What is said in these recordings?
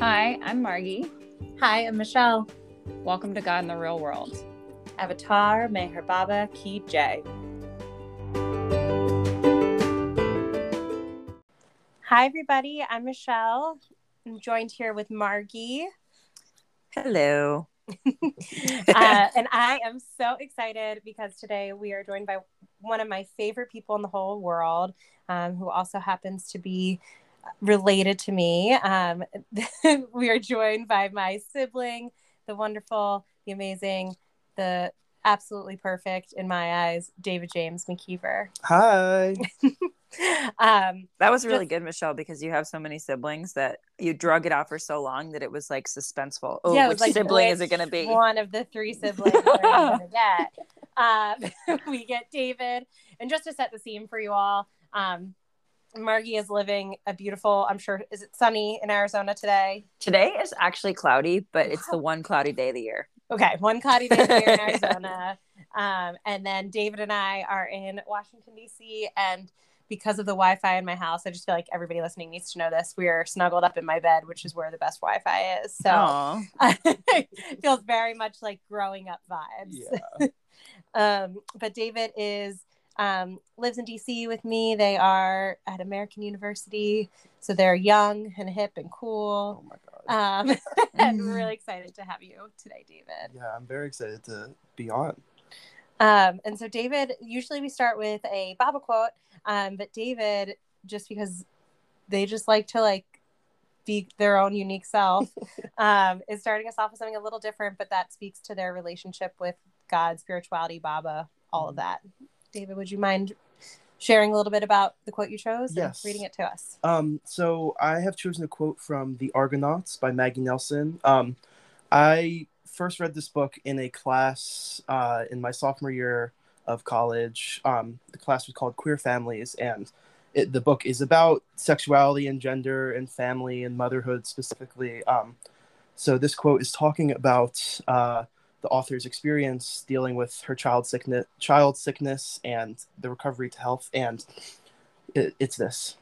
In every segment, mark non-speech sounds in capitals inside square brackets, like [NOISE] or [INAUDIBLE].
Hi, I'm Margie. Hi, I'm Michelle. Welcome to God in the Real World. Avatar Meher Baba Ki Jai. Hi, everybody. I'm Michelle. I'm joined here with Margie. Hello. [LAUGHS] [LAUGHS] uh, and I am so excited because today we are joined by one of my favorite people in the whole world, um, who also happens to be related to me. Um, [LAUGHS] we are joined by my sibling, the wonderful, the amazing, the absolutely perfect in my eyes, David James McKeever. Hi. [LAUGHS] um, that was really just, good, Michelle, because you have so many siblings that you drug it out for so long that it was like suspenseful. Oh, yeah, which like, sibling which is it going to be? One of the three siblings we're going to get. Um, [LAUGHS] we get David, and just to set the scene for you all, um, Margie is living a beautiful, I'm sure, is it sunny in Arizona today? Today is actually cloudy, but it's the one cloudy day of the year. Okay, one cloudy day of the year in [LAUGHS] Arizona. Um, and then David and I are in Washington, D.C. And because of the Wi Fi in my house, I just feel like everybody listening needs to know this. We are snuggled up in my bed, which is where the best Wi Fi is. So [LAUGHS] it feels very much like growing up vibes. Yeah. [LAUGHS] um, but David is um, lives in DC with me. They are at American University, so they're young and hip and cool. Oh my god! Um, [LAUGHS] I'm really excited to have you today, David. Yeah, I'm very excited to be on. Um, and so, David, usually we start with a Baba quote, um, but David, just because they just like to like be their own unique self, [LAUGHS] um, is starting us off with something a little different, but that speaks to their relationship with God, spirituality, Baba, all of mm-hmm. that. David, would you mind sharing a little bit about the quote you chose yes. and reading it to us? Um, so I have chosen a quote from The Argonauts by Maggie Nelson. Um, I first read this book in a class uh, in my sophomore year of college. Um, the class was called Queer Families, and it, the book is about sexuality and gender and family and motherhood specifically. Um, so this quote is talking about uh, the author's experience dealing with her child sickness, child sickness, and the recovery to health. And it, it's this: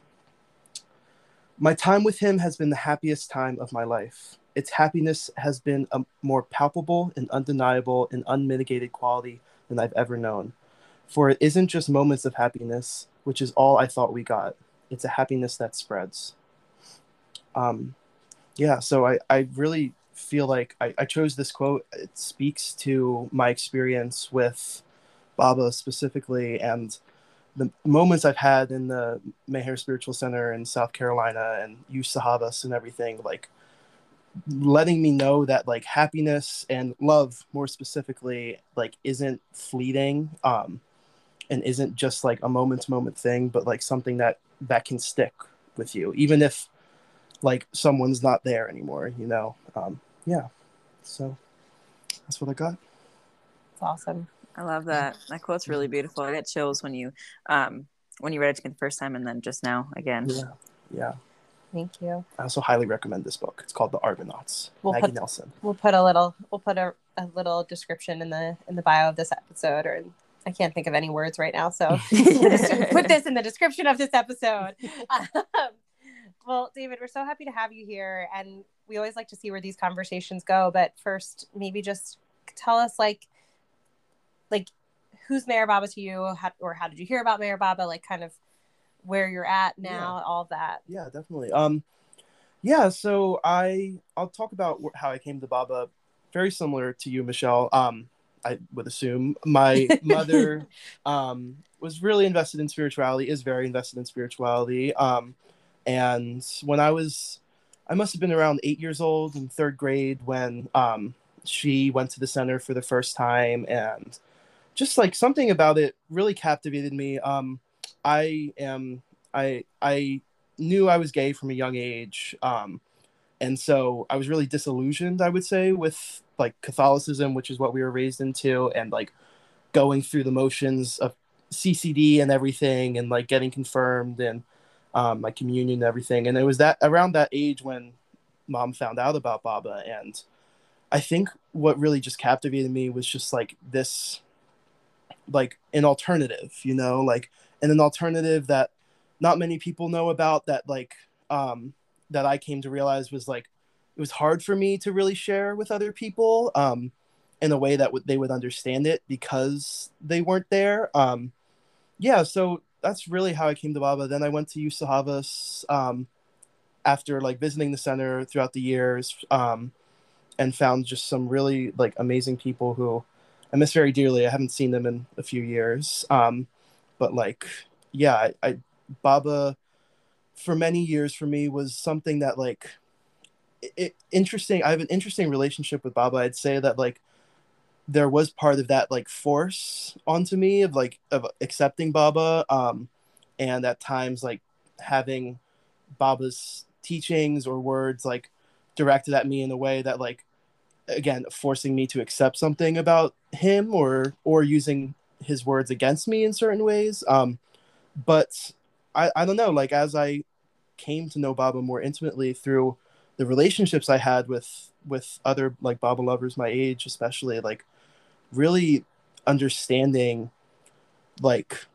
My time with him has been the happiest time of my life. Its happiness has been a more palpable and undeniable and unmitigated quality than I've ever known. For it isn't just moments of happiness, which is all I thought we got. It's a happiness that spreads. Um, yeah, so I, I really feel like I, I chose this quote. It speaks to my experience with Baba specifically and the moments I've had in the Meher Spiritual Center in South Carolina and youth Sahavas and everything, like letting me know that like happiness and love more specifically like isn't fleeting um and isn't just like a moment to moment thing but like something that that can stick with you even if like someone's not there anymore you know um yeah, so that's what I got. It's awesome. I love that. That quote's really beautiful. I get chills when you um when you read it to me the first time and then just now again. Yeah. Yeah. Thank you. I also highly recommend this book. It's called The Argonauts. We'll Maggie put, Nelson. We'll put a little we'll put a, a little description in the in the bio of this episode or I can't think of any words right now, so [LAUGHS] [LAUGHS] put this in the description of this episode. [LAUGHS] Um, well, David, we're so happy to have you here, and we always like to see where these conversations go. But first, maybe just tell us like, like, who's Meher Baba to you, how, or how did you hear about Meher Baba? Like, kind of where you're at now, yeah. all that. Yeah, definitely. Um, yeah. So I I'll talk about how I came to Baba. Very similar to you, Michelle. Um, I would assume my [LAUGHS] mother um, was really invested in spirituality, is very invested in spirituality. Um, and when I was, I must have been around eight years old in third grade when um, she went to the center for the first time. And just like something about it really captivated me. Um, I am, I, I knew I was gay from a young age. Um, and so I was really disillusioned, I would say, with like Catholicism, which is what we were raised into, and like going through the motions of CCD and everything, and like getting confirmed and um, my communion and everything. And it was that around that age when mom found out about Baba. And I think what really just captivated me was just like this, like an alternative, you know, like, and an alternative that not many people know about that, like, um, that I came to realize was like it was hard for me to really share with other people um, in a way that w- they would understand it because they weren't there. Um, yeah, so that's really how I came to Baba. Then I went to youth Sahavas um, after like visiting the center throughout the years um, and found just some really like amazing people who I miss very dearly. I haven't seen them in a few years. Um, but like, yeah, I, I Baba for many years for me was something that like it, interesting. I have an interesting relationship with Baba. I'd say that like there was part of that like force onto me of like of accepting Baba, um, and at times like having Baba's teachings or words like directed at me in a way that like again forcing me to accept something about him or or using his words against me in certain ways um but i i don't know like as i came to know baba more intimately through the relationships i had with with other like baba lovers my age especially like really understanding like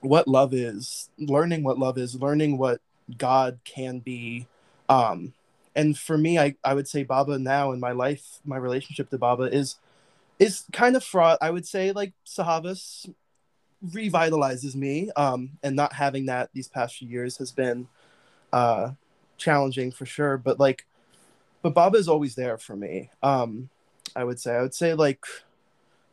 what love is learning what love is learning what god can be um and for me, I, I would say Baba now in my life, my relationship to Baba is is kind of fraught. I would say like SAHAVAS revitalizes me. Um, and not having that these past few years has been uh challenging for sure. But like but Baba is always there for me. Um, I would say. I would say like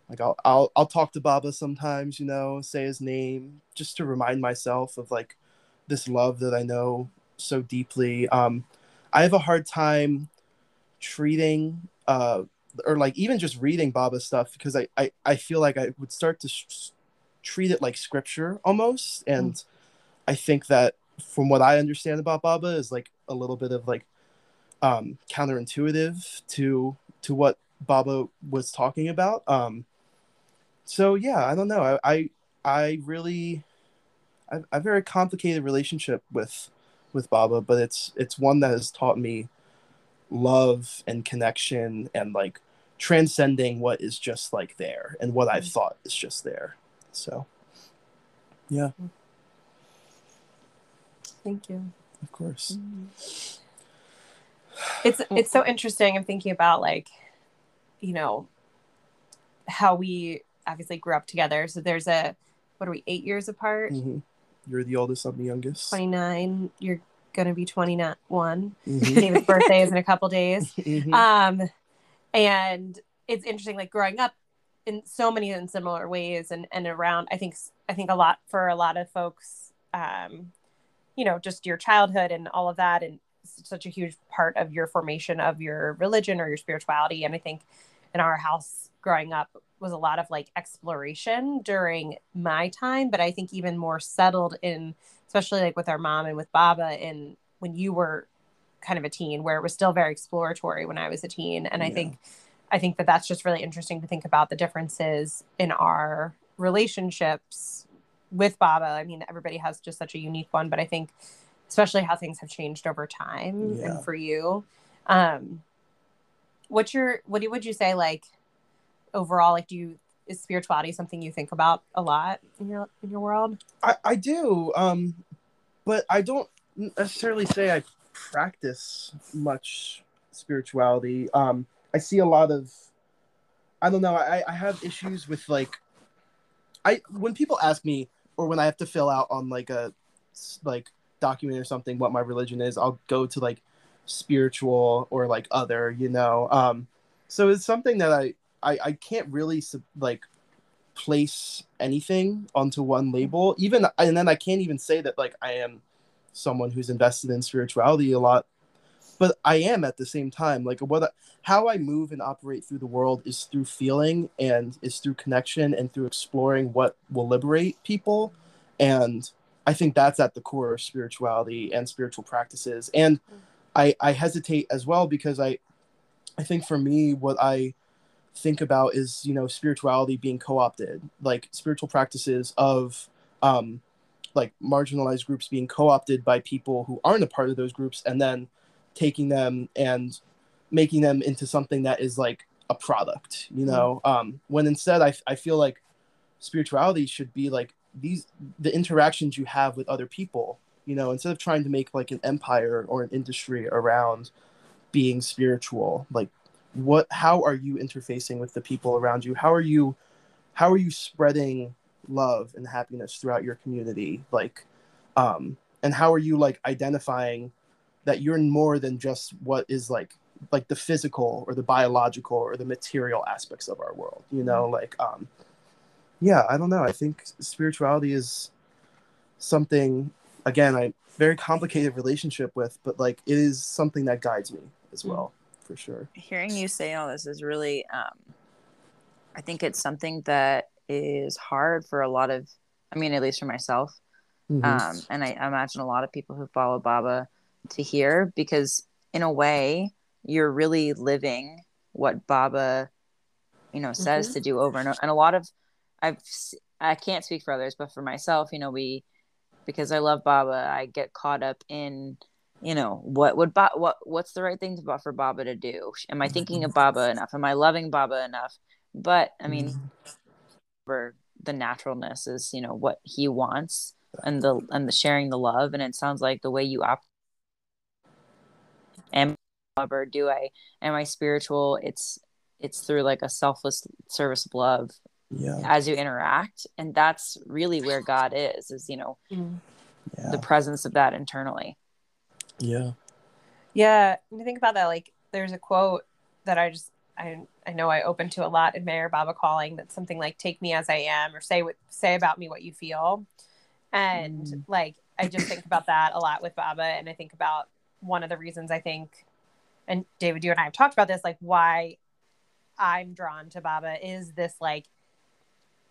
like I'll I'll I'll talk to Baba sometimes, you know, say his name just to remind myself of like this love that I know so deeply. Um I have a hard time treating uh or like even just reading Baba stuff because I, I I feel like I would start to sh- treat it like scripture almost and mm. I think that from what I understand about Baba is like a little bit of like um counterintuitive to to what Baba was talking about um so yeah I don't know I I, I really I, I have a very complicated relationship with with Baba, but it's it's one that has taught me love and connection and like transcending what is just like there and what I've mm. thought is just there. So, yeah. Thank you. Of course. Mm-hmm. It's it's so interesting. I'm thinking about like, you know, how we obviously grew up together. So there's a what are we eight years apart? Mm-hmm. You're the oldest, I'm the youngest. 29. You're going to be 21. Mm-hmm. [LAUGHS] David's birthday is in a couple days. [LAUGHS] Mm-hmm. Um, and it's interesting, like growing up in so many and similar ways and, and around, I think, I think a lot for a lot of folks, um, you know, just your childhood and all of that. And such a huge part of your formation of your religion or your spirituality. And I think in our house growing up, was a lot of like exploration during my time, but I think even more settled in, especially like with our mom and with Baba, and when you were kind of a teen, where it was still very exploratory when I was a teen. And yeah. I think, I think that that's just really interesting to think about the differences in our relationships with Baba. I mean, everybody has just such a unique one, but I think, especially how things have changed over time, yeah. and for you, um, what's your what do would you say like overall like do you is spirituality something you think about a lot in your in your world? I i do um but i don't necessarily say i practice much spirituality. Um i see a lot of i don't know i i have issues with like i when people ask me or when i have to fill out on like a like document or something what my religion is i'll go to like spiritual or like other you know? Um so it's something that i I, I can't really like place anything onto one label. Even and then i can't even say that like i am someone who's invested in spirituality a lot but i am at the same time. Like what how i move and operate through the world is through feeling and is through connection and through exploring what will liberate people. And i think that's at the core of spirituality and spiritual practices. And mm. i i hesitate as well because i i think for me what i think about is you know spirituality being co-opted like spiritual practices of um like marginalized groups being co-opted by people who aren't a part of those groups and then taking them and making them into something that is like a product you know mm. um when instead I, I feel like spirituality should be like these the interactions you have with other people you know instead of trying to make like an empire or an industry around being spiritual like what how are you interfacing with the people around you? How are you how are you spreading love and happiness throughout your community? Like um and how are you like identifying that you're more than just what is like like the physical or the biological or the material aspects of our world you know? Mm-hmm. like um yeah i don't know. I think spirituality is something again i very complicated relationship with but like it is something that guides me as mm. well for sure. Hearing you say all this is really, um, I think it's something that is hard for a lot of, I mean, at least for myself. Mm-hmm. Um, and I imagine a lot of people who follow Baba to hear because, in a way, you're really living what Baba, you know, says mm-hmm. to do over and over. And a lot of, I've, I can't speak for others, but for myself, you know, we, because I love Baba, I get caught up in you know what would ba- what what's the right thing to, for baba to do am i thinking of baba enough am i loving baba enough but i mean mm-hmm. for the naturalness is you know what he wants and the and the sharing the love and it sounds like the way you operate am lover do i am i spiritual it's it's through like a selfless service of love yeah. as you interact and that's really where god is is you know mm. yeah. the presence of that internally yeah. Yeah. When you think about that, like there's a quote that I just I I know I open to a lot in Meher Baba calling that's something like take me as I am or say what say about me what you feel. And mm. like I just think about that a lot with Baba and I think about one of the reasons I think and David you and I have talked about this like why I'm drawn to Baba is this like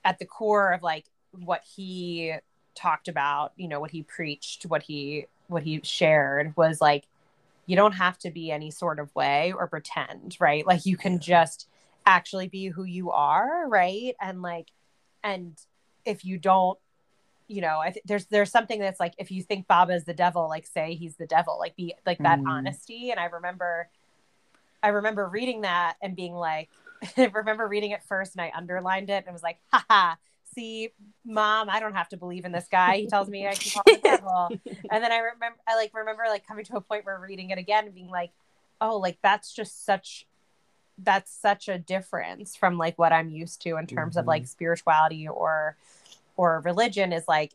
at the core of like what he talked about, you know, what he preached, what he what he shared was like you don't have to be any sort of way or pretend, right? Like you can just actually be who you are, right? And like and if you don't you know, I th- there's there's something that's like if you think Baba is the devil, like say he's the devil, like be like that mm. honesty. And I remember, I remember reading that and being like, [LAUGHS] I remember reading it first and I underlined it and was like, haha, see, mom, I don't have to believe in this guy. He tells me I can call the devil. [LAUGHS] And then I remember, I like remember like coming to a point where reading it again and being like, oh, like that's just such, that's such a difference from like what I'm used to in terms mm-hmm. of like mm-hmm. spirituality or, or religion is like,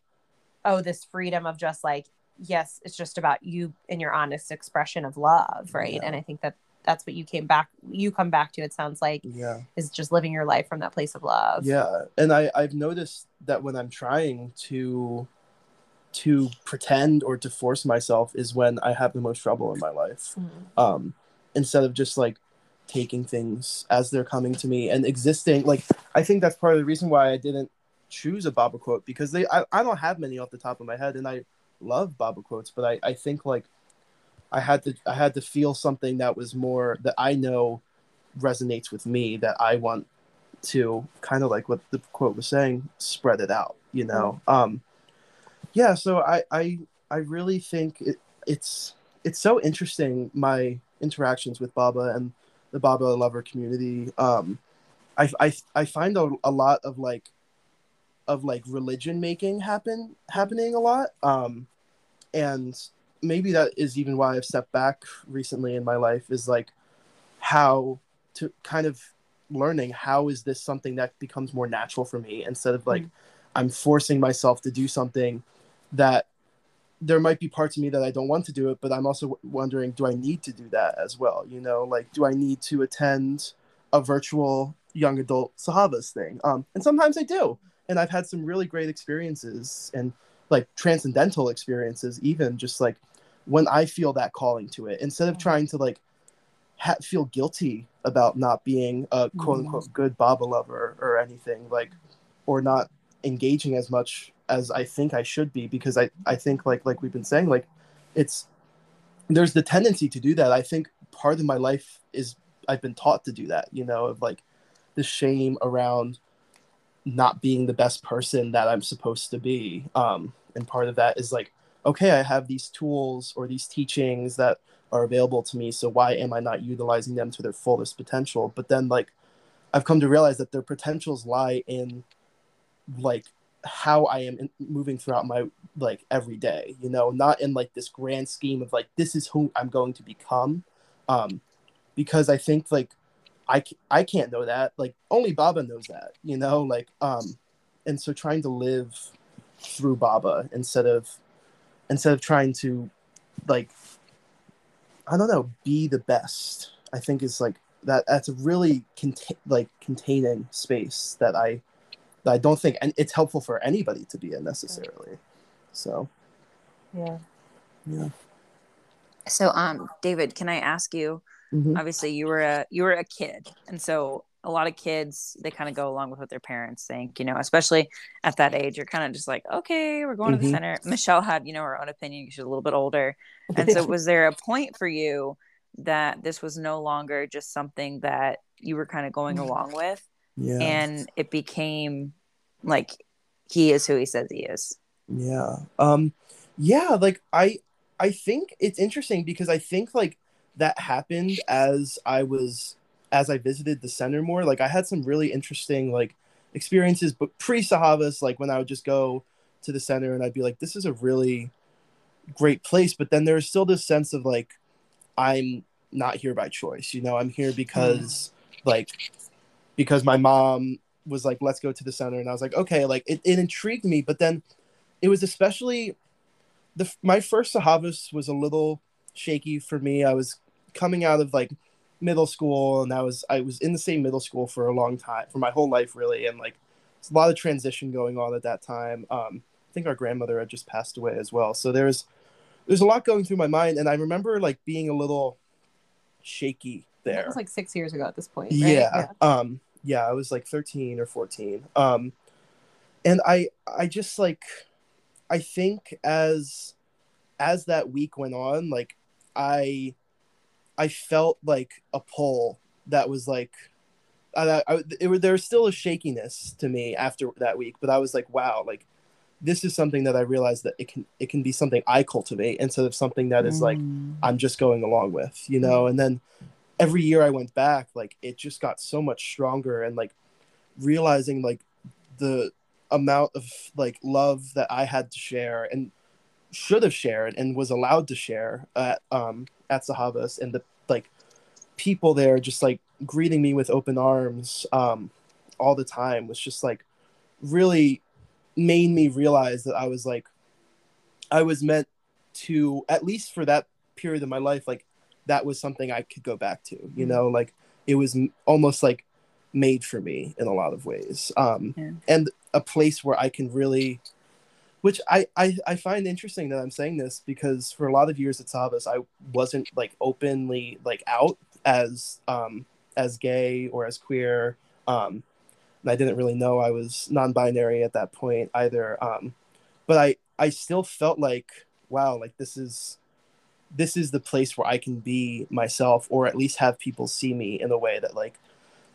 oh, this freedom of just like, yes, it's just about you and your honest expression of love, right? Yeah. And I think that that's what you came back you come back to it sounds like yeah. is just living your life from that place of love. Yeah and i i've noticed that when i'm trying to to pretend or to force myself is when i have the most trouble in my life. Mm-hmm. um instead of just like taking things as they're coming to me and existing like i think that's part of the reason why i didn't choose a baba quote because they i, I don't have many off the top of my head and i love baba quotes but i i think like I had to I had to feel something that was more that I know resonates with me that I want to kind of like what the quote was saying spread it out you know? Mm-hmm. um yeah so I I I really think it, it's it's so interesting my interactions with Baba and the Baba lover community. Um I I I find a, a lot of like of like religion making happen happening a lot. Um and maybe that is even why I've stepped back recently in my life is like how to kind of learning how is this something that becomes more natural for me instead of like mm. I'm forcing myself to do something that there might be parts of me that I don't want to do it, but I'm also wondering, do I need to do that as well? You know, like, do I need to attend a virtual young adult Sahavas thing? Um, and sometimes I do. And I've had some really great experiences and like transcendental experiences, even just like when I feel that calling to it, instead of trying to like ha- feel guilty about not being a quote unquote mm-hmm. good Baba lover or anything like, or not engaging as much as I think I should be because I I think like like we've been saying like it's there's the tendency to do that. I think part of my life is I've been taught to do that, you know, of like the shame around not being the best person that I'm supposed to be. Um, and part of that is like okay, I have these tools or these teachings that are available to me. So why am I not utilizing them to their fullest potential? But then, like, I've come to realize that their potentials lie in, like, how I am in, moving throughout my like every day. You know, not in like this grand scheme of like this is who I'm going to become. um, because I think like I I can't know that like only Baba knows that you know like um, and so trying to live through Baba instead of instead of trying to like I don't know be the best I think is like that that's a really contain like containing space that I that I don't think and it's helpful for anybody to be in necessarily so Yeah. yeah So, um, David, can I ask you? Mhm. Obviously, you were a you were a kid, and so a lot of kids they kind of go along with what their parents think. You know, especially at that age, you're kind of just like, okay, we're going to the Mhm. center. Michelle had you know her own opinion. She's a little bit older, and so [LAUGHS] was there a point for you that this was no longer just something that you were kind of going [LAUGHS] along with, yeah and it became like he is who he says he is. Yeah. Um yeah, like I I think it's interesting because I think like that happened as I was as I visited the center more. Like I had some really interesting like experiences but pre Sahavas like when I would just go to the center and I'd be like this is a really great place but then there's still this sense of like I'm not here by choice. You know, I'm here because mm. like because my mom was like let's go to the center and I was like okay, like it, it intrigued me but then it was especially the my first Sahavas was a little shaky for me. I was coming out of like middle school and I was I was in the same middle school for a long time for my whole life really and like a lot of transition going on at that time. Um, I think our grandmother had just passed away as well. So there's there's a lot going through my mind and I remember like being a little shaky That there. was like six years ago at this point. right? Yeah. Um yeah, I was like 13 or 14. Um and I I just like I think as as that week went on, like I I felt like a pull that was like I, I, it, was- there was still a shakiness to me after that week, but I was like, wow, like this is something that I realized that it can it can be something I cultivate instead of something that is like Mm. I'm just going along with, you know. And then every year I went back, like it just got so much stronger, and like realizing like the amount of like love that I had to share and should have shared and was allowed to share at um at Sahavas and the like people there just like greeting me with open arms um all the time was just like really made me realize that I was like I was meant to at least for that period of my life like that was something I could go back to you Mhm. know like it was m- almost like made for me in a lot of ways um Yeah. and a place where I can really which I, I I find interesting that I'm saying this because for a lot of years at Sahavas I wasn't like openly like out as um as gay or as queer um and I didn't really know I was non-binary at that point either um but I I still felt like wow like this is this is the place where I can be myself or at least have people see me in a way that like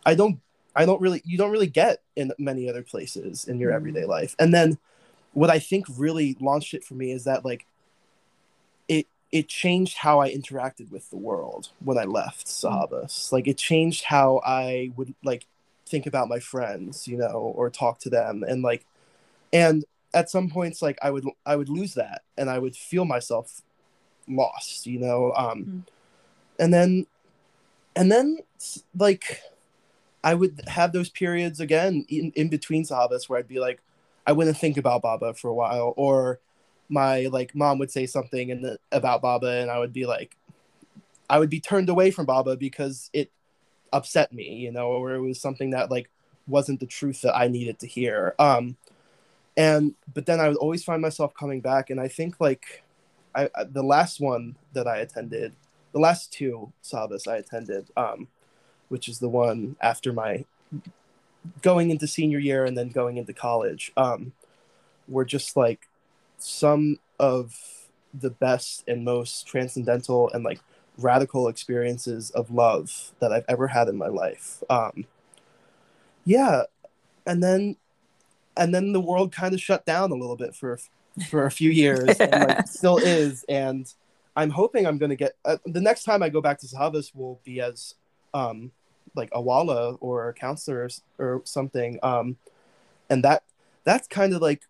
I don't I don't really you don't really get in many other places in your Mhm. everyday life. And then what I think really launched it for me is that like it it changed how I interacted with the world when I left Sahavas. Like it changed how I would like think about my friends, you know, or talk to them and like and at some points like I would I would lose that and I would feel myself lost, you know. Um Mm. and then and then like I would have those periods again in, in between Sahavas where I'd be like, I wouldn't think about Baba for a while, or my like mom would say something and the, about Baba, and I would be like, I would be turned away from Baba because it upset me, you know, or it was something that like wasn't the truth that I needed to hear. Um, and but then I would always find myself coming back, and I think like, I, the last one that I attended, the last two Sahavas I attended, um, which is the one after my going into senior year and then going into college, um, were just like some of the best and most transcendental and like radical experiences of love that I've ever had in my life. Um, yeah, and then and then the world kind of shut down a little bit for for a few years and like [LAUGHS] still is and i'm hoping i'm going to get uh, the next time i go back to sahavas will be as um like a walla or a counselor or, or something um and that that's kind of like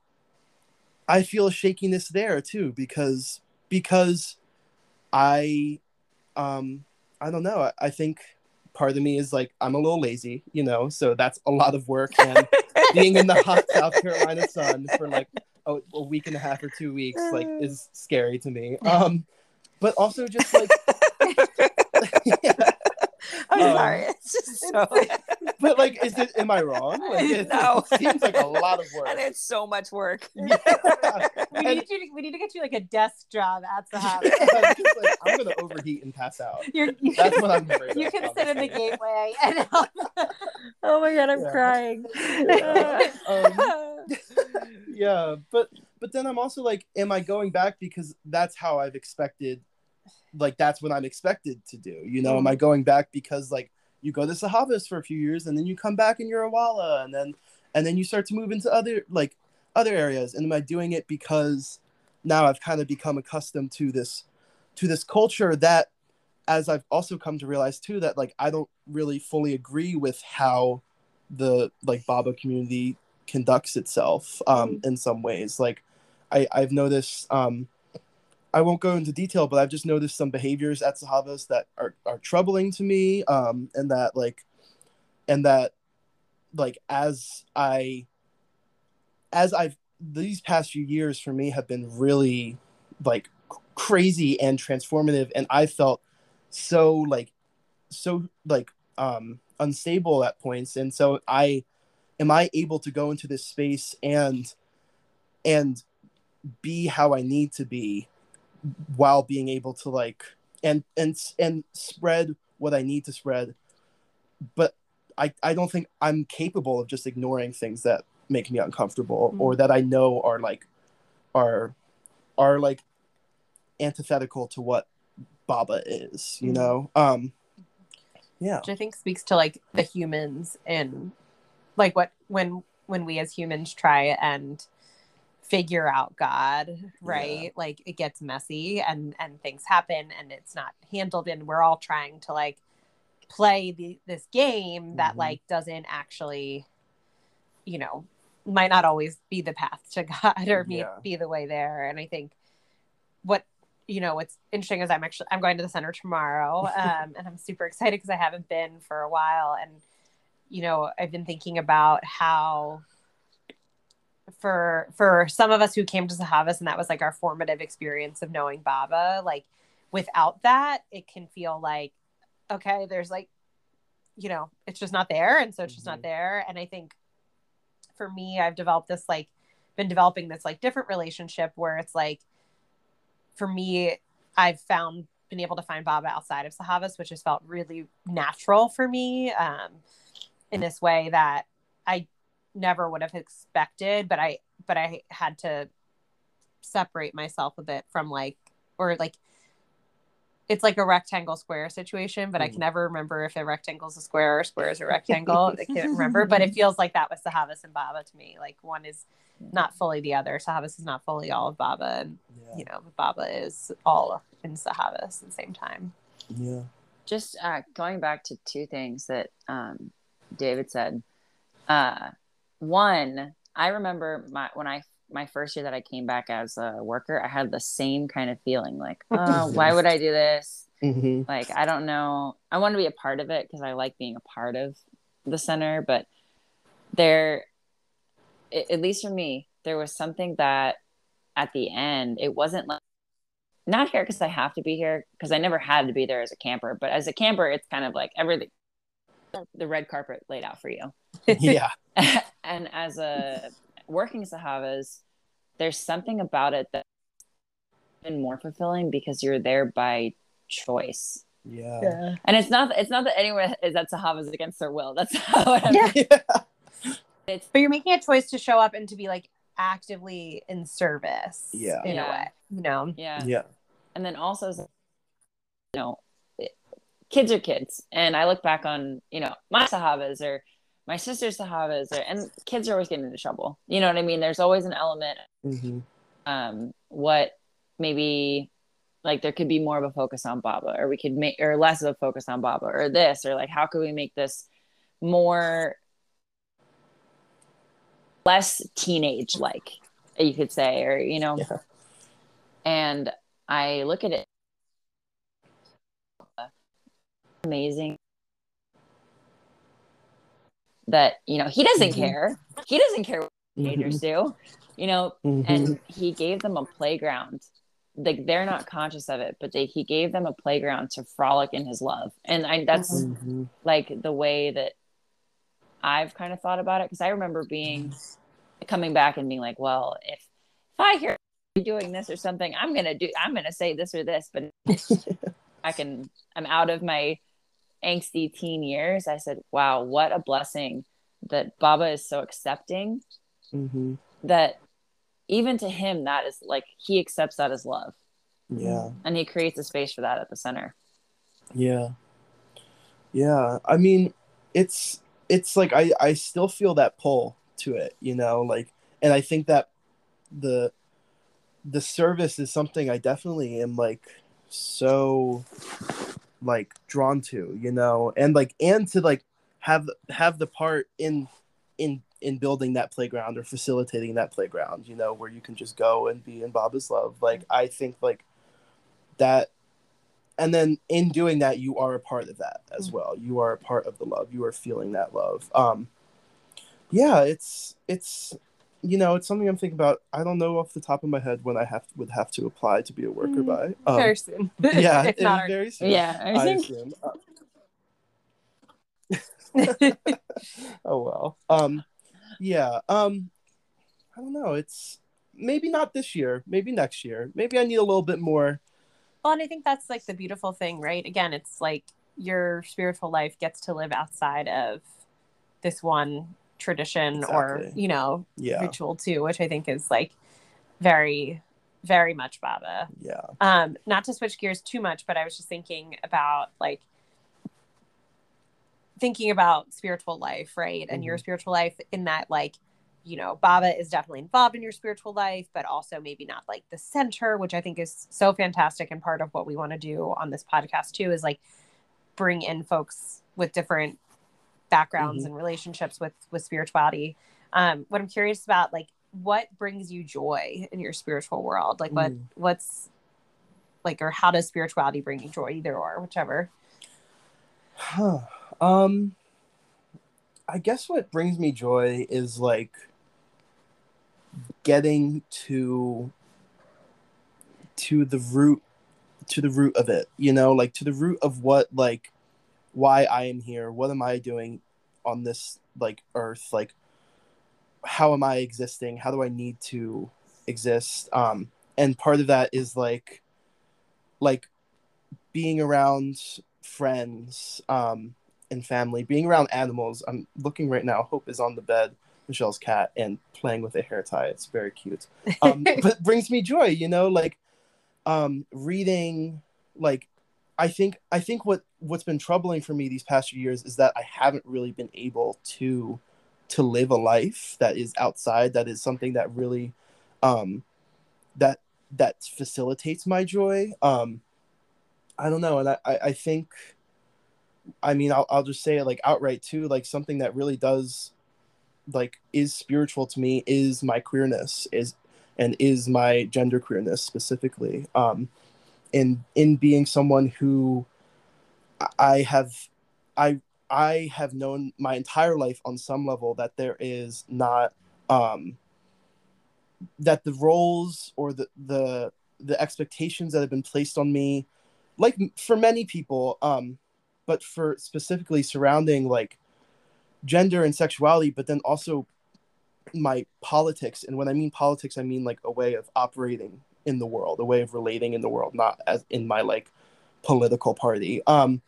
i feel a shakiness there too because because i um I don't know. I, I think part of me is like I'm a little lazy, you know, so that's a lot of work and [LAUGHS] being in the hot South Carolina sun for like a, a week and a half or two weeks like is scary to me. [SIGHS] Um, but also just like yeah. [LAUGHS] [LAUGHS] I'm Um, sorry. It's just so. [LAUGHS] but like is it am I wrong? Like [LAUGHS] it, No. it [LAUGHS] seems like a lot of work. and it's so much work. Yeah. We And- need you. To, we need to get you like a desk job at the house. I'm like, I'm gonna overheat and pass out. You're, you That's can, what I'm afraid you of, can sit in the gateway and. Oh my god, I'm Yeah. crying. Um, yeah but but then i'm also like am i going back because that's how i've expected like that's what i'm expected to do you know? Am i going back because like you go to sahavas for a few years and then you come back and you're a walla and then and then you start to move into other like other areas? And am i doing it because now i've kind of become accustomed to this to this culture that as i've also come to realize too that like i don't really fully agree with how the like baba community conducts itself um, in some ways. Like I, I've noticed, um, I won't go into detail, but I've just noticed some behaviors at Sahavas that are, are troubling to me. Um, and that like, and that like, as I, as I've, these past few years for me have been really like crazy and transformative. And I felt so like, so like, um, unstable at points. And so I, am I able to go into this space and and be how I need to be while being able to like and and and spread what I need to spread but I I don't think I'm capable of just ignoring things that make me uncomfortable or that I know are like are are like antithetical to what Baba is, you Mhm. know? Um yeah. which I think speaks to like the humans and like what when when we as humans try and figure out God, right? Like it gets messy and and things happen and it's not handled and we're all trying to like play the this game that Mhm. like doesn't actually you know might not always be the path to [LAUGHS] God or be, Yeah. be the way there and I think what you know what's interesting is i'm actually i'm going to the center tomorrow [LAUGHS] um, and i'm super excited because i haven't been for a while and you know i've been thinking about how for for some of us who came to sahavas and that was like our formative experience of knowing baba like without that it can feel like okay there's like you know it's just not there and so it's just not Mhm. there and i think for me i've developed this like been developing this like different relationship where it's like for me i've found been able to find baba outside of sahavas which has felt really natural for me um, in this way that i never would have expected but i but i had to separate myself a bit from like or like it's like a rectangle square situation but i can Mhm. never remember if a rectangle is a square or a square is a rectangle i can't [LAUGHS] remember but it feels like that was sahavas and baba to me like one is not fully the other sahavas is not fully all of baba and Yeah. you know baba is all in sahavas at the same time Yeah. just uh, going back to two things that um, David said. Uh, one, I remember my when I my first year that I came back as a worker, I had the same kind of feeling like, oh, [LAUGHS] why would I do this? hmm Like, I don't know. I want to be a part of it because I like being a part of the center, but there, a- at least for me, there was something that at the end, it wasn't like not here because I have to be here because I never had to be there as a camper, but as a camper, it's kind of like everything the red carpet laid out for you. Yeah. [LAUGHS] [LAUGHS] and as a working Sahavas, there's something about it that's even more fulfilling because you're there by choice. Yeah. And it's not it's not that anyone is at Sahavas against their will. That's [LAUGHS] how it Yeah. Yeah. it's but you're making a choice to show up and to be like actively in service Yeah. in Yeah. a way you know yeah. Yeah. and then also you know it- kids are kids and i look back on you know my sahavas or my sister's to have is and kids are always getting into trouble. You know what i mean? There's always an element hmm um what maybe like there could be more of a focus on baba or we could make or less of a focus on baba or this or like how could we make this more less teenage like you could say or you know? Yeah. and i look at it amazing that you know he doesn't Mhm. care he doesn't care what teenagers do you know Mhm. and he gave them a playground like they're not conscious of it but they, he gave them a playground to frolic in his love and I, that's Mhm. like the way that i've kind of thought about it because i remember being Mm-hmm. coming back and being like well if if i hear you doing this or something i'm gonna do i'm gonna say this or this but [LAUGHS] i can i'm out of my angsty teen years i said wow what a blessing that baba is so accepting Mhm. that even to him that is like he accepts that as love Yeah. and he creates a space for that at the center Yeah. Yeah. I mean, it's it's like I I still feel that pull to it, you know, like and I think that the the service is something I definitely am like so like drawn to, you know, and like and to like have have the part in in in building that playground or facilitating that playground, you know, where you can just go and be in Baba's love. Like I think like that and then in doing that you are a part of that as well. You are a part of the love. You are feeling that love. Um yeah it's it's you know it's something i'm thinking about. I don't know off the top of my head when i have would have to apply to be a worker Mm, by. um, Very soon. [LAUGHS] yeah if not very soon. Yeah i I think assume. Uh, [LAUGHS] [LAUGHS] oh well. Um yeah um i don't know. It's maybe not this year maybe next year. Maybe i need a little bit more. Well, and I think that's like the beautiful thing, right? Again, it's like your spiritual life gets to live outside of this one tradition or, you know, yeah ritual too, which I think is like very, very much Baba. yeah Um, not to switch gears too much, but I was just thinking about like thinking about spiritual life, right? And your spiritual life in that like you know, Baba is definitely involved in your spiritual life, but also maybe not like the center, which I think is so fantastic. And part of what we want to do on this podcast too is like bring in folks with different backgrounds Mhm. and relationships with with spirituality. Um, what I'm curious about, like, what brings you joy in your spiritual world? Like, what Mm. what's like, or how does spirituality bring you joy? Either or, whichever. Huh. Um I guess what brings me joy is like getting to to the root to the root of it, you know, like to the root of what like why I am here, what am I doing on this like earth, like how am I existing? How do I need to exist? Um and part of that is like like being around friends um and family being around animals. I'm looking right now. Hope is on the bed. Michelle's cat and playing with a hair tie. It's very cute. Um [LAUGHS] but brings me joy you know like um reading like i think i think what what's been troubling for me these past few years is that i haven't really been able to to live a life that is outside that is something that really um that that facilitates my joy. Um i don't know and i i, I think i mean I'll, I'll just say it like outright too like something that really does like is spiritual to me is my queerness is and is my gender queerness specifically. Um in in being someone who I- have i i have known my entire life on some level that there is not um that the roles or the the the expectations that have been placed on me like for many people um but for specifically surrounding like gender and sexuality but then also my politics. And when i mean politics i mean like a way of operating in the world a way of relating in the world not as in my like political party. Um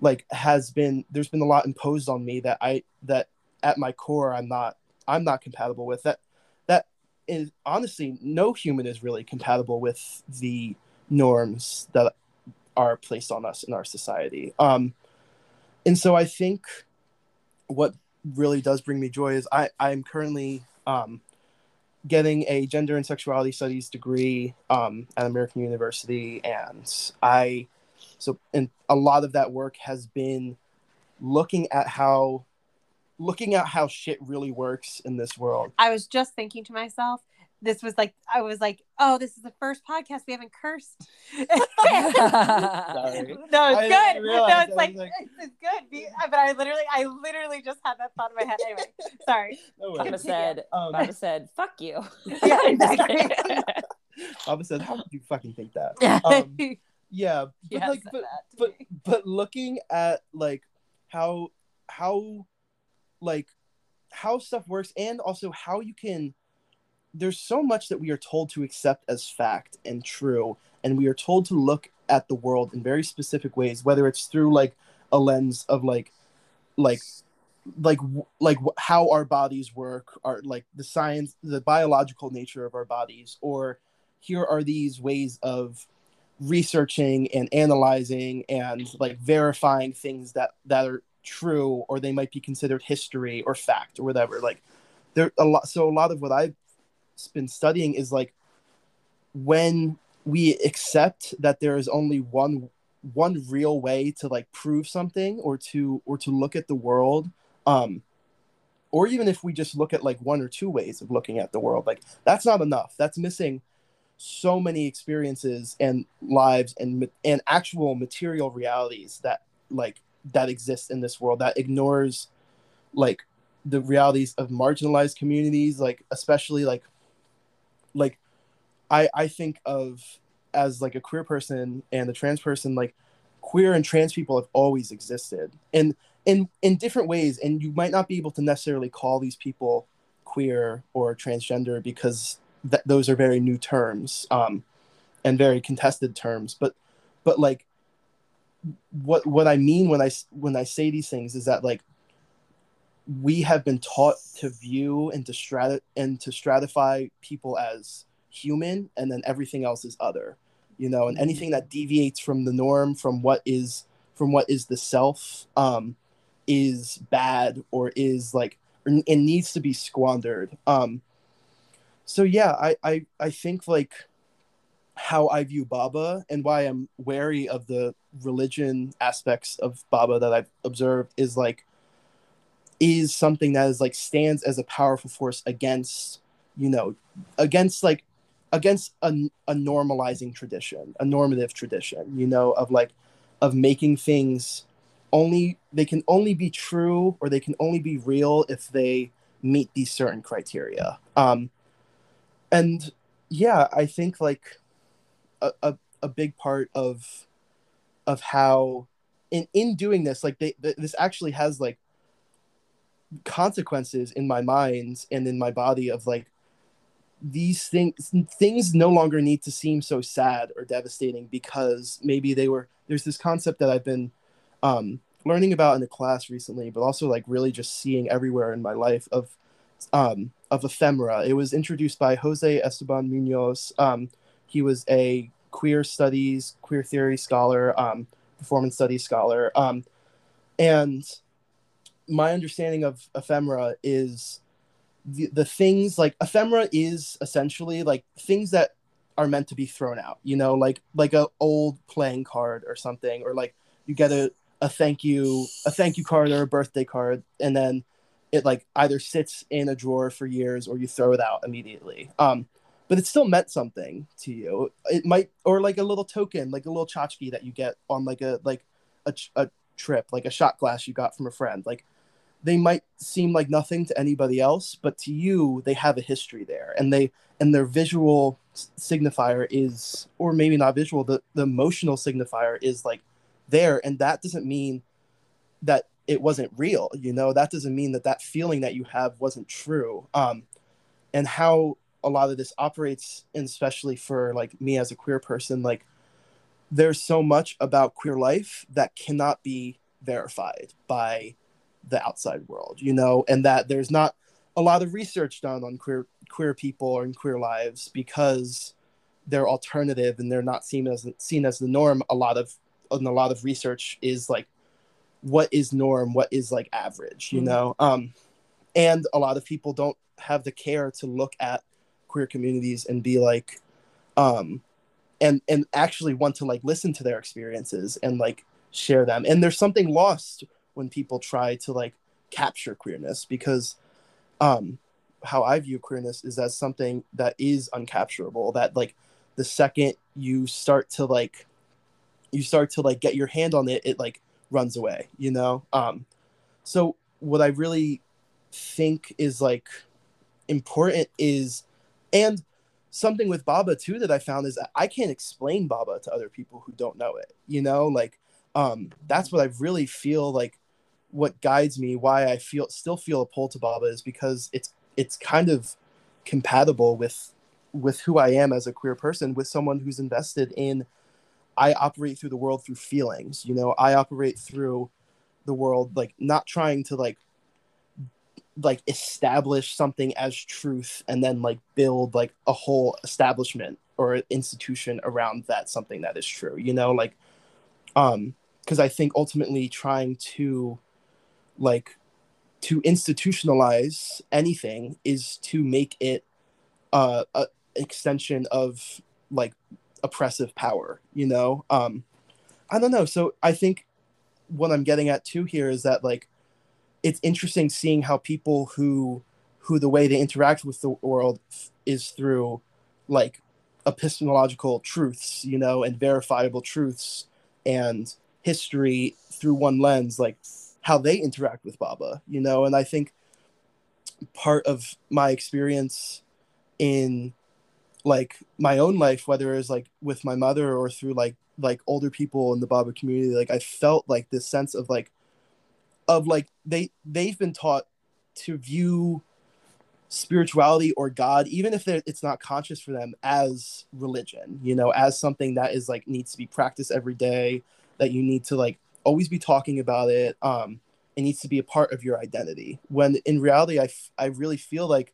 like has been there's been a lot imposed on me that i that at my core i'm not i'm not compatible with. That that is honestly no human is really compatible with the norms that are placed on us in our society. Um and so i think what really does bring me joy is i i'm currently um getting a gender and sexuality studies degree um, at american university and i so and a lot of that work has been looking at how looking at how shit really works in this world. I was just thinking to myself, this was like I was like, oh, this is the first podcast we haven't cursed. [LAUGHS] No, it's didn't good. realize. No, it's like, like- it's, it's good. But I literally, I literally just had that thought in my head. Anyway, sorry. No Baba worries. said, Um, Baba said, fuck you. [LAUGHS] [LAUGHS] Yeah, exactly. Baba said, "How did you fucking think that?" Um, yeah, but Yeah, like, but but but looking at like how how like how stuff works and also how you can there's so much that we are told to accept as fact and true and we are told to look at the world in very specific ways whether it's through like a lens of like like like like how our bodies work are like the science the biological nature of our bodies or here are these ways of researching and analyzing and like verifying things that that are true or they might be considered history or fact or whatever like there a lot so a lot of what i've been studying is like when we accept that there is only one one real way to like prove something or to or to look at the world um or even if we just look at like one or two ways of looking at the world like that's not enough. That's missing so many experiences and lives and and actual material realities that like that exist in this world that ignores like the realities of marginalized communities like especially like like i i think of as like a queer person and a trans person like queer and trans people have always existed. And in in different ways and you might not be able to necessarily call these people queer or transgender because th- those are very new terms um, and very contested terms. But but like what what i mean when I when i say these things is that like we have been taught to view and to strat and to stratify people as human and then everything else is other you know and anything that deviates from the norm from what is from what is the self um is bad or is like and needs to be squandered. Um so yeah i i i think like how i view baba and why i'm wary of the religion aspects of baba that i've observed is like is something that is like stands as a powerful force against you know against like against a, a normalizing tradition a normative tradition you know of like of making things only they can only be true or they can only be real if they meet these certain criteria. Um and yeah i think like a, a, a big part of of how in in doing this like they th- this actually has like consequences in my mind and in my body of like these things things no longer need to seem so sad or devastating because maybe they were there's this concept that i've been um, learning about in a class recently but also like really just seeing everywhere in my life of um, of ephemera. It was introduced by jose esteban munoz. Um, he was a queer studies queer theory scholar um, performance studies scholar. Um, and my understanding of ephemera is the, the things like ephemera is essentially like things that are meant to be thrown out you know like like a old playing card or something or like you get a, a thank you a thank you card or a birthday card and then it like either sits in a drawer for years or you throw it out immediately. Um but it still meant something to you. It might or like a little token like a little tchotchke that you get on like a like a, a trip like a shot glass you got from a friend. Like they might seem like nothing to anybody else but to you they have a history there. And they and their visual signifier is or maybe not visual the, the emotional signifier is like there. And that doesn't mean that it wasn't real you know? That doesn't mean that that feeling that you have wasn't true. Um and how a lot of this operates and especially for like me as a queer person like there's so much about queer life that cannot be verified by the outside world you know and that there's not a lot of research done on queer queer people and queer lives because they're alternative and they're not seen as seen as the norm. A lot of and a lot of research is like what is norm? What is like average you Mhm. know? Um and a lot of people don't have the care to look at queer communities and be like um and and actually want to like listen to their experiences and like share them. And there's something lost when people try to like capture queerness because um how I view queerness is as something that is uncapturable. That like the second you start to like you start to like get your hand on it, it like runs away, you know? Um so what I really think is like important is and something with baba too that i found is i can't explain baba to other people who don't know it you know like um that's what i really feel like what guides me why i feel still feel a pull to baba is because it's it's kind of compatible with with who i am as a queer person with someone who's invested in i operate through the world through feelings you know? I operate through the world like not trying to like like establish something as truth and then like build like a whole establishment or institution around that something that is true you know? Like um because i think ultimately trying to like to institutionalize anything is to make it uh a extension of like oppressive power you know? Um i don't know. So i think what i'm getting at too here is that like it's interesting seeing how people who who the way they interact with the world is through like epistemological truths you know and verifiable truths and history through one lens like how they interact with baba you know? And i think part of my experience in like my own life whether it's like with my mother or through like like older people in the baba community like i felt like this sense of like of like they they've been taught to view spirituality or god even if it's not conscious for them as religion you know as something that is like needs to be practiced every day that you need to like always be talking about it um it needs to be a part of your identity. When in reality I, f- I really feel like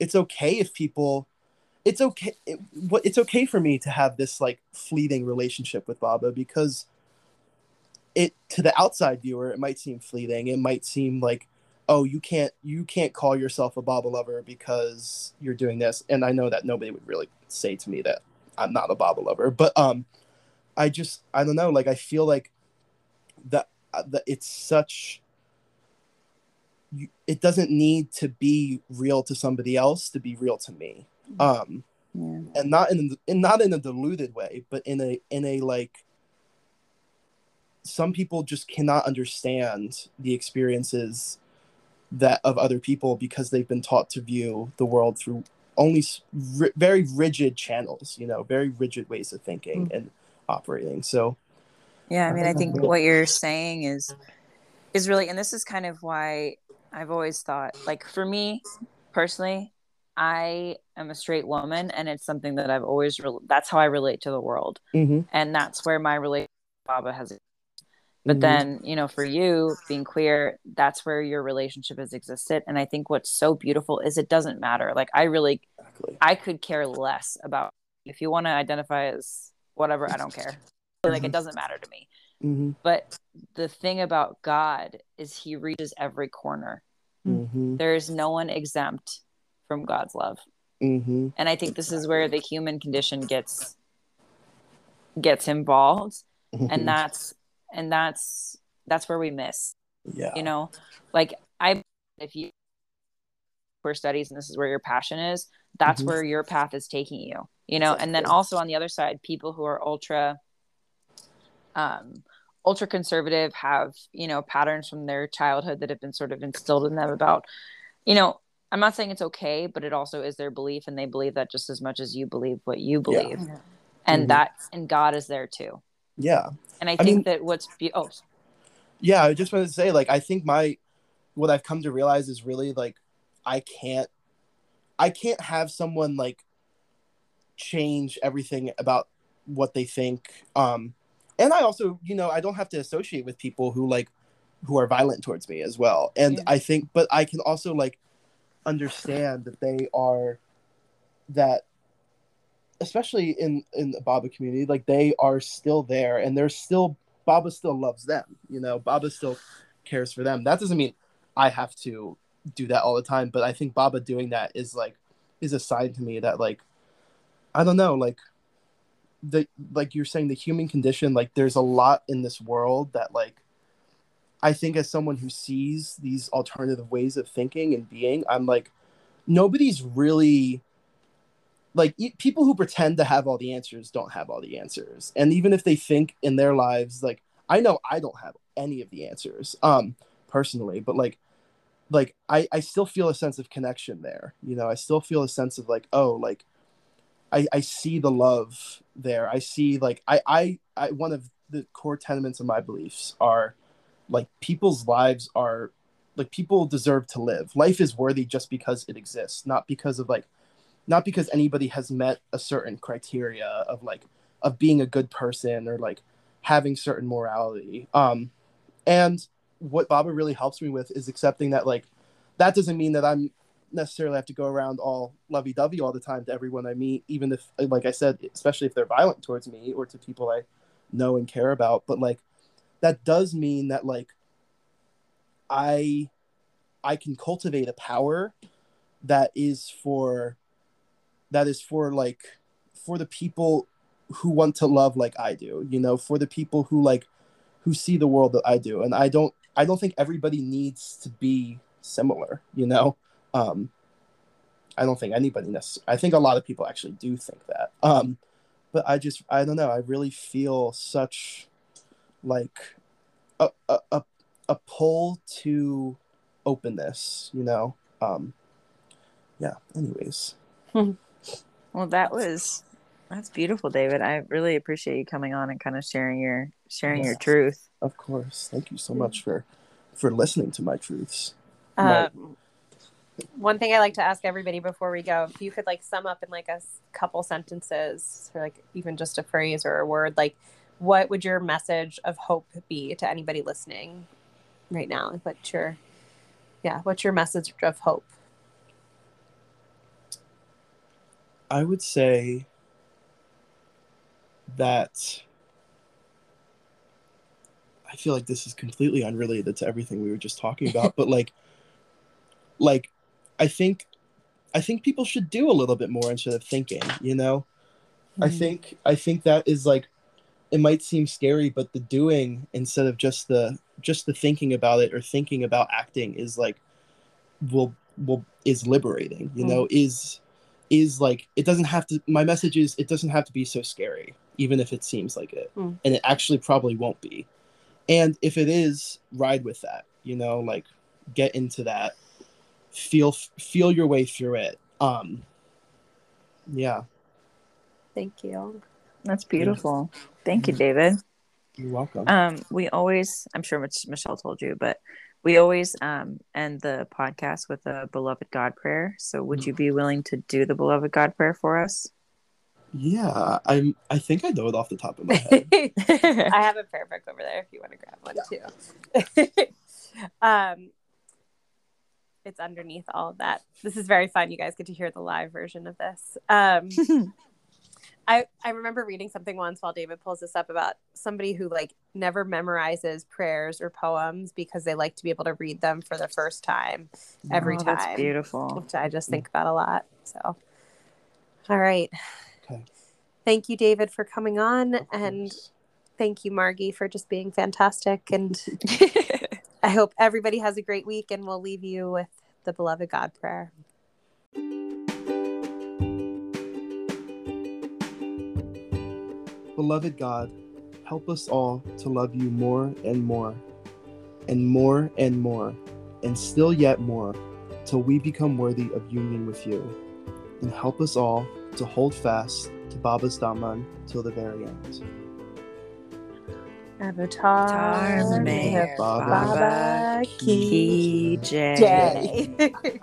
it's okay if people it's okay it, what it's okay for me to have this like fleeting relationship with baba because it to the outside viewer it might seem fleeting. It might seem like oh you can't you can't call yourself a baba lover because you're doing this. And i know that nobody would really say to me that i'm not a baba lover. But um i just i don't know. Like i feel like that that it's such it doesn't need to be real to somebody else to be real to me um yeah. and not in, in not in a diluted way but in a in a like some people just cannot understand the experiences that of other people because they've been taught to view the world through only very rigid channels you know very rigid ways of thinking mm. and operating so yeah i mean i think what you're saying is is really and this is kind of why i've always thought like for me personally i am a straight woman and it's something that i've always re- that's how i relate to the world mm-hmm. and that's where my relationship baba has but mm-hmm. then you know for you being queer that's where your relationship has existed and i think what's so beautiful is it doesn't matter like i really exactly. i could care less about if you want to identify as whatever i don't care like mm-hmm. it doesn't matter to me mm-hmm. but the thing about god is he reaches every corner mm-hmm. there is no one exempt from god's love mm-hmm. and i think this is where the human condition gets gets involved and [LAUGHS] that's and that's that's where we miss yeah you know like i if you for studies and this is where your passion is that's mm-hmm. where your path is taking you you know and then also on the other side people who are ultra um ultra conservative have you know patterns from their childhood that have been sort of instilled in them about you know i'm not saying it's okay but it also is their belief and they believe that just as much as you believe what you believe. Yeah. and mm-hmm. that and god is there too. Yeah. And I think I mean, that what's be- oh yeah, I just wanted to say like I think my what I've come to realize is really like I can't I can't have someone like change everything about what they think. Um and I also you know I don't have to associate with people who like who are violent towards me as well and yeah. I think but I can also like understand that they are that especially in in the Baba community, like they are still there and they're still Baba still loves them. You know, Baba still cares for them. That doesn't mean I have to do that all the time, but I think Baba doing that is like is a sign to me that like I don't know, like the like you're saying the human condition, like there's a lot in this world that like I think as someone who sees these alternative ways of thinking and being, I'm like nobody's really like e- people who pretend to have all the answers don't have all the answers. And even if they think in their lives like i know i don't have any of the answers um personally but like like i i still feel a sense of connection there you know? I still feel a sense of like oh like i i see the love there. I see like i i, I one of the core tenements of my beliefs are like people's lives are like people deserve to live. Life is worthy just because it exists not because of like not because anybody has met a certain criteria of like of being a good person or like having certain morality. Um and what baba really helps me with is accepting that like that doesn't mean that i'm necessarily have to go around all lovey-dovey all the time to everyone i meet even if like i said especially if they're violent towards me or to people i know and care about. But like that does mean that like i i can cultivate a power that is for that is for like for the people who want to love like i do you know for the people who like who see the world that i do. And i don't i don't think everybody needs to be similar you know um i don't think anybody necessarily i think a lot of people actually do think that um but i just i don't know i really feel such like a a, a, a pull to openness you know um yeah anyways Well, that was that's beautiful, David. I really appreciate you coming on and kind of sharing your sharing your Yes. truth. of course thank you so much for for listening to my truths. Um, one thing I like to ask everybody before we go, if you could like sum up in like a couple sentences or like even just a phrase or a word, like what would your message of hope be to anybody listening right now? Like what's your, yeah, what's your message of hope? I would say that I feel like this is completely unrelated to everything we were just talking about, [LAUGHS] but like like I think I think people should do a little bit more instead of thinking, you know? I think I think that is like it might seem scary, but the doing instead of just the just the thinking about it or thinking about acting is like will will is liberating, you know, is is like it doesn't have to my message is it doesn't have to be so scary, even if it seems like it. Mm. And it actually probably won't be. And if it is, ride with that, you know, like get into that. Feel feel your way through it. Um yeah, Thank you. That's beautiful. Thank you, David. you're welcome. Um, we always, I'm sure Mich- Michelle told you, but we always um, end the podcast with a beloved God prayer. So, would you be willing to do the beloved God prayer for us? Yeah, I'm. I think I know it off the top of my head. [LAUGHS] I have a prayer book over there if you want to grab one too. [LAUGHS] um, it's underneath all of that. This is very fun. You guys get to hear the live version of this. Um, [LAUGHS] I I remember reading something once while David pulls this up about somebody who like never memorizes prayers or poems because they like to be able to read them for the first time every Oh, time. That's beautiful. Which I just think about a lot. So, all right. Okay. Thank you, David, for coming on, and thank you, Margie, for just being fantastic. And [LAUGHS] I hope everybody has a great week, and we'll leave you with the beloved God prayer. Beloved God, help us all to love you more and more, and more and more, and still yet more, till we become worthy of union with you. And help us all to hold fast to Baba's Daaman till the very end. Avatar, Tar Meher Baba Baba Ki Ki Jai. Jai.